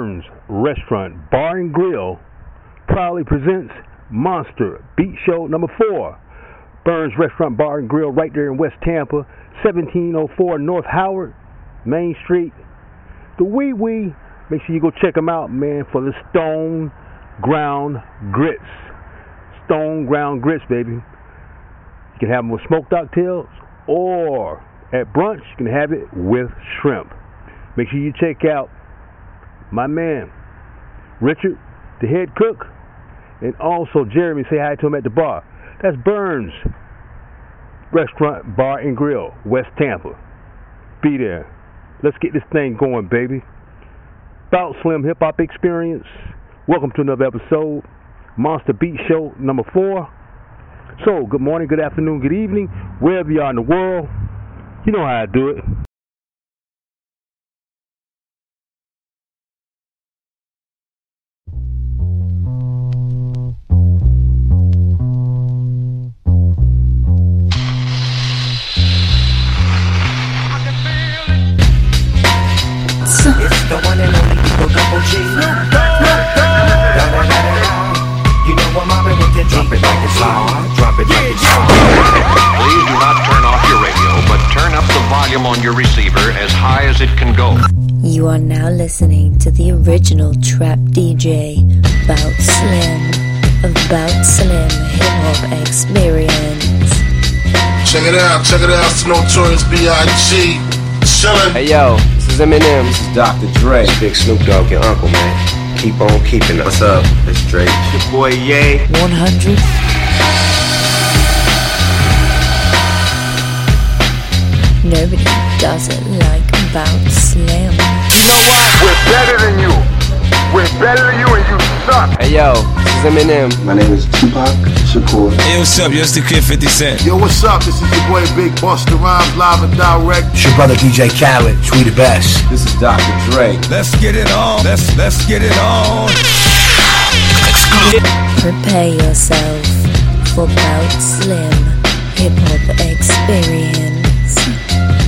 Burnz Restaurant Bar and Grill proudly presents Monster Beat Show number four. Burnz Restaurant Bar and Grill right there in West Tampa, 1704 North Howard, Main Street. The Wee Wee. Make sure you go check them out, man, for the Stone Ground Grits. Stone Ground Grits, baby. You can have them with smoked oxtails or at brunch, you can have it with shrimp. Make sure you check out my man, Richard, the head cook, and also Jeremy. Say hi to him at the bar. That's Burnz Restaurant, Bar, and Grill, West Tampa. Be there. Let's get this thing going, baby. Bout Slim Hip Hop Experience. Welcome to another episode, Monster Beat Show number four. So, good morning, good afternoon, good evening, wherever you are in the world. You know how I do it. As high as it can go. You are now listening to the original trap DJ, Bout Slim, of Bout Slim Hip Hop Experience. Check it out, check it out. It's Notorious B.I.G. Chillin'. Hey yo, this is Eminem. This is Dr. Dre. Big Snoop Dogg, your uncle, man. Keep on keeping. What's up? It's Drake. It's your boy Ye. 100. Nobody does it like Bout Slim. You know what? We're better than you. We're better than you and you suck. Hey yo, this is Eminem. My name is Tupac Shakur. Hey, what's up? Yo, it's the kid 50 Cent. Yo, what's up? This is your boy Big Busta Rhymes live and direct. It's your brother DJ Khaled, we the best. This is Dr. Dre. Let's get it on. Let's let's get it on. Prepare yourself for Bout Slim Hip Hop Experience.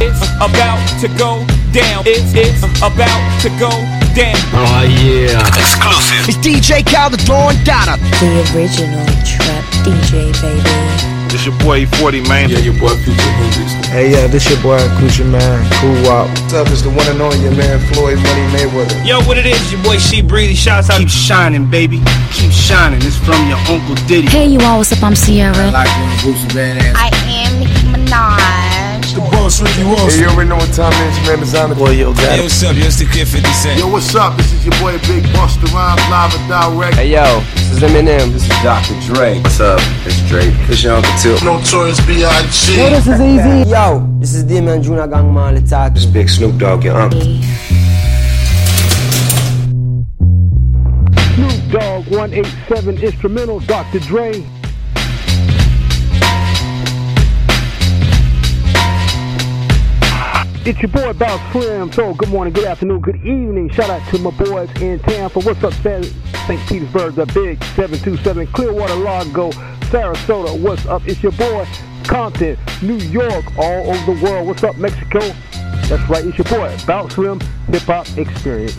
It's about to go down. It's, it's about to go down. Oh yeah. Exclusive. It's DJ Khaled, throwing data. The original trap DJ, baby. This your boy 40 man. Yeah, your boy Future Hendrix. Hey, yeah, this your boy Gucci Mane, Cool Wop. What's up? It's the one and only your man Floyd Money Mayweather. Yo, what it is? Your boy She Breezy. Shouts out. Keep shining, baby. Keep shining. It's from your Uncle Diddy. Hey, you all, what's up? I'm Ciara. I Locked in Boosie Badass. I am Nicki Minaj. The boss Ricky Ross. Hey, you already know what time it is, your man Designer. Boy, yo, got Hey, what's up? Yo, it's the kid 50 Cent. Yo, what's up? This is your boy Big Busta Rhymes live and direct. Hey yo, this is Eminem. This is Dr. Dre. What's up? It's Drake. It's your Uncle Tip. Notorious B.I.G. Yo, this is easy. Yo, this is Demon Junior Gang Man Attack. This is Big Snoop Dogg, your uncle. Snoop Dogg 187 Instrumental, Dr. Dre. It's your boy Bout Slim. So good morning, good afternoon, good evening. Shout out to my boys in Tampa. What's up, St. Petersburg, the big 727, Clearwater, Largo, Sarasota. What's up? It's your boy Compton, New York, all over the world. What's up, Mexico? That's right, it's your boy Bout Slim Hip Hop Experience.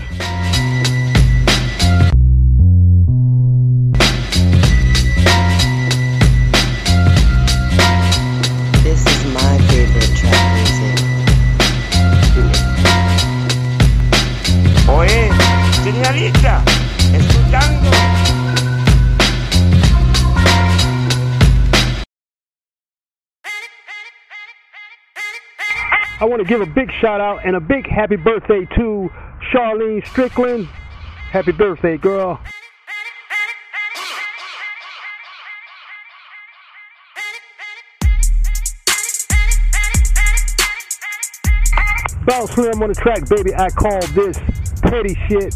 Escuchando. I want to give a big shout out and a big happy birthday to Charlene Strickland. Happy birthday, girl. Bounce Slim on the track, baby. I call this petty shit.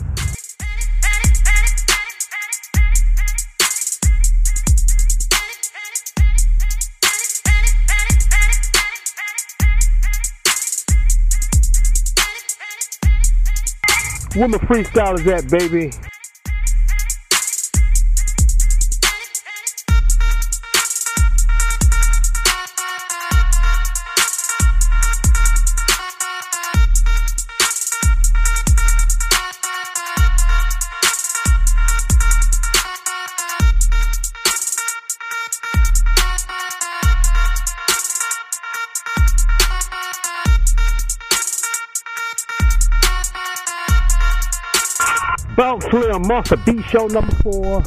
Where my freestyle is at, baby? Bounce Slim Monster Beat Show number four.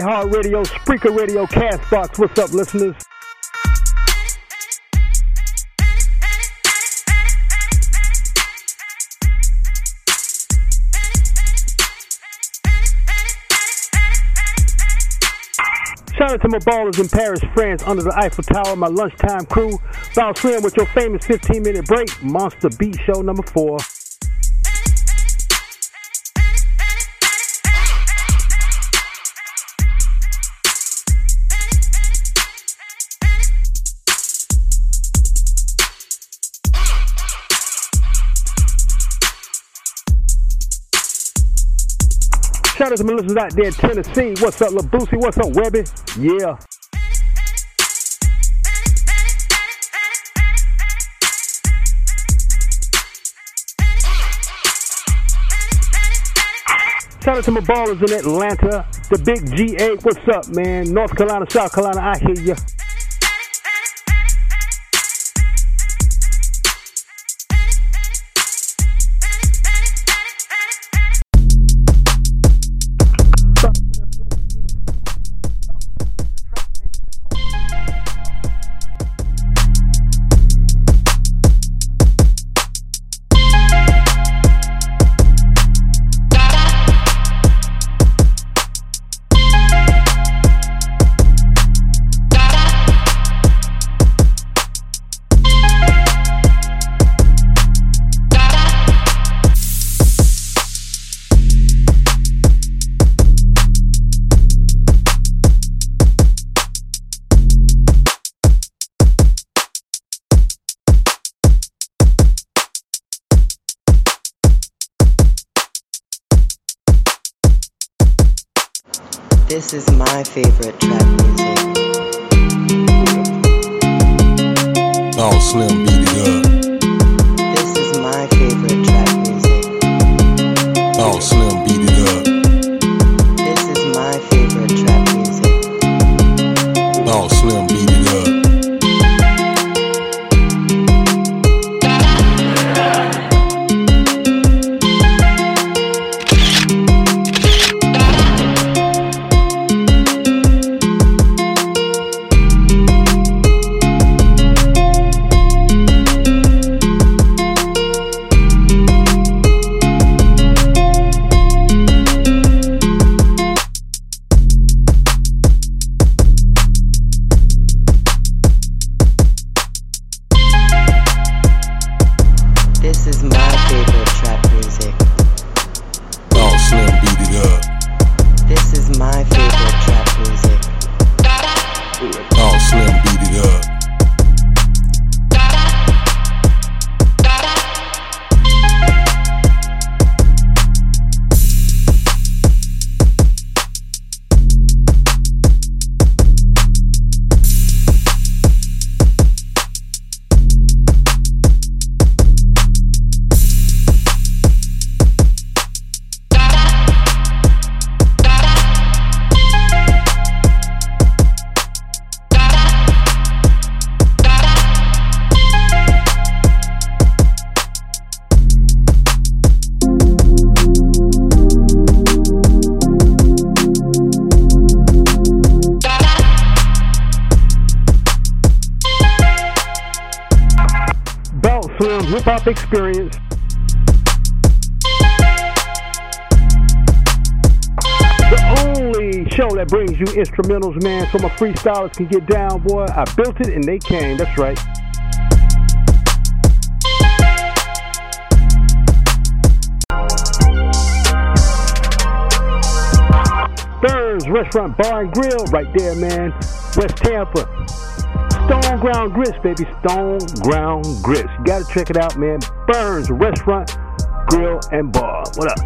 iHeartRadio, Spreaker Radio, Castbox. What's up, listeners? Shout out to my ballers in Paris, France, under the Eiffel Tower, my lunchtime crew. Bounce Slim with your famous 15 minute break, Monster Beat Show number four. Shout out to my listeners out there in Tennessee. What's up, Lil Boosie? What's up, Webbie? Yeah. Shout out to my ballers in Atlanta, the big G8. What's up, man? North Carolina, South Carolina, I hear ya. Favorite trap music. Slim beat. Experience. The only show that brings you instrumentals, man, so my freestylers can get down, boy. I built it and they came. That's right. Burnz Restaurant Bar and Grill right there, man. West Tampa. Stone Ground Grits, baby. Stone Ground Grits. You gotta check it out, man. Burnz Restaurant, Grill, and Bar. What up?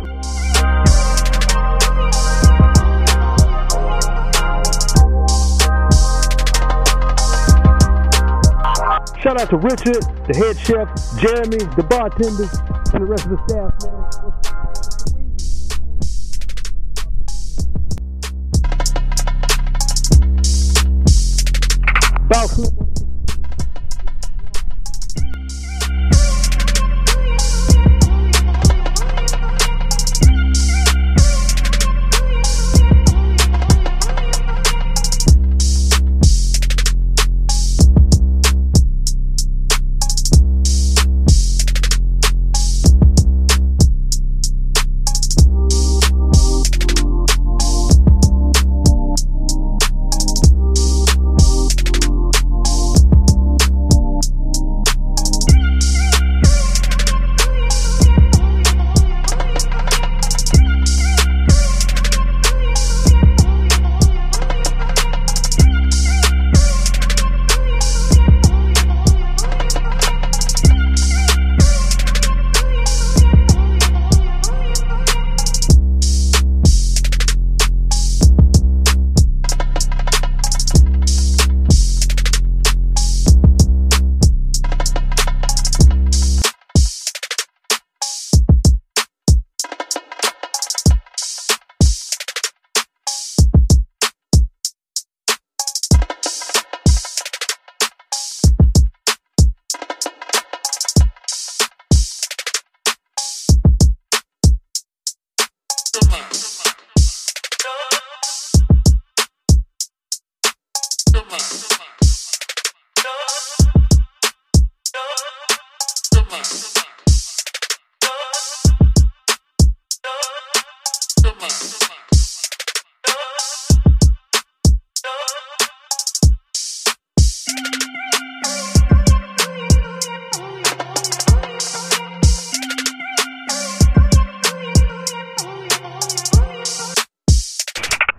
Shout out to Richard, the head chef, Jeremy, the bartenders, and the rest of the staff, man. Balsu.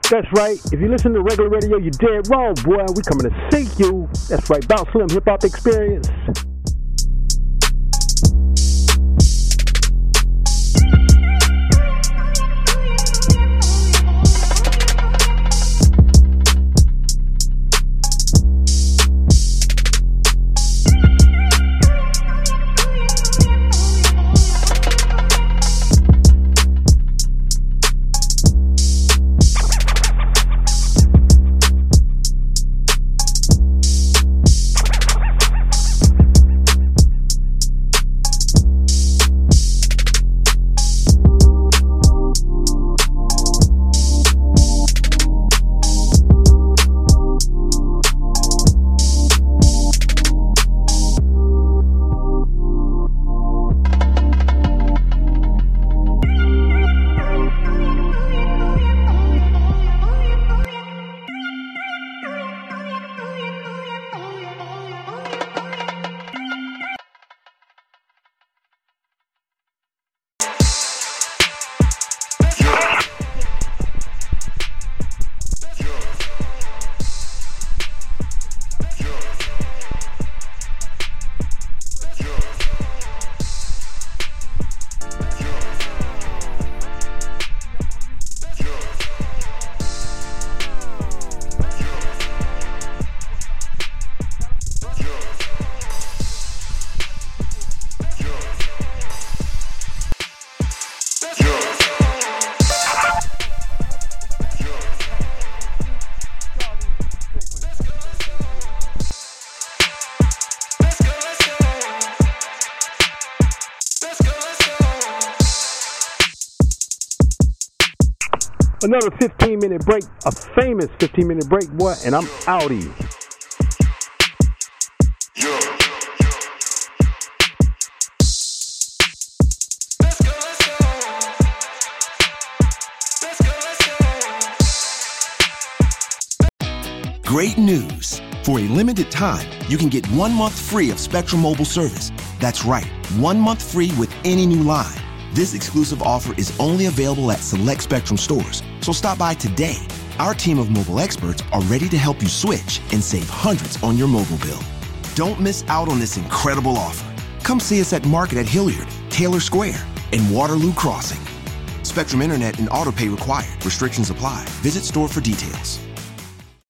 That's right. If you listen to regular radio, you're dead wrong, boy. We coming to see you. That's right. Bout Slim Hip Hop Experience. Another 15 minute break, a famous 15 minute break, boy, and I'm outie. Great news! For a limited time, you can get one month free of Spectrum Mobile service. That's right, one month free with any new line. This exclusive offer is only available at select Spectrum stores, so stop by today. Our team of mobile experts are ready to help you switch and save hundreds on your mobile bill. Don't miss out on this incredible offer. Come see us at Market at Hilliard, Taylor Square, and Waterloo Crossing. Spectrum Internet and autopay required. Restrictions apply. Visit store for details.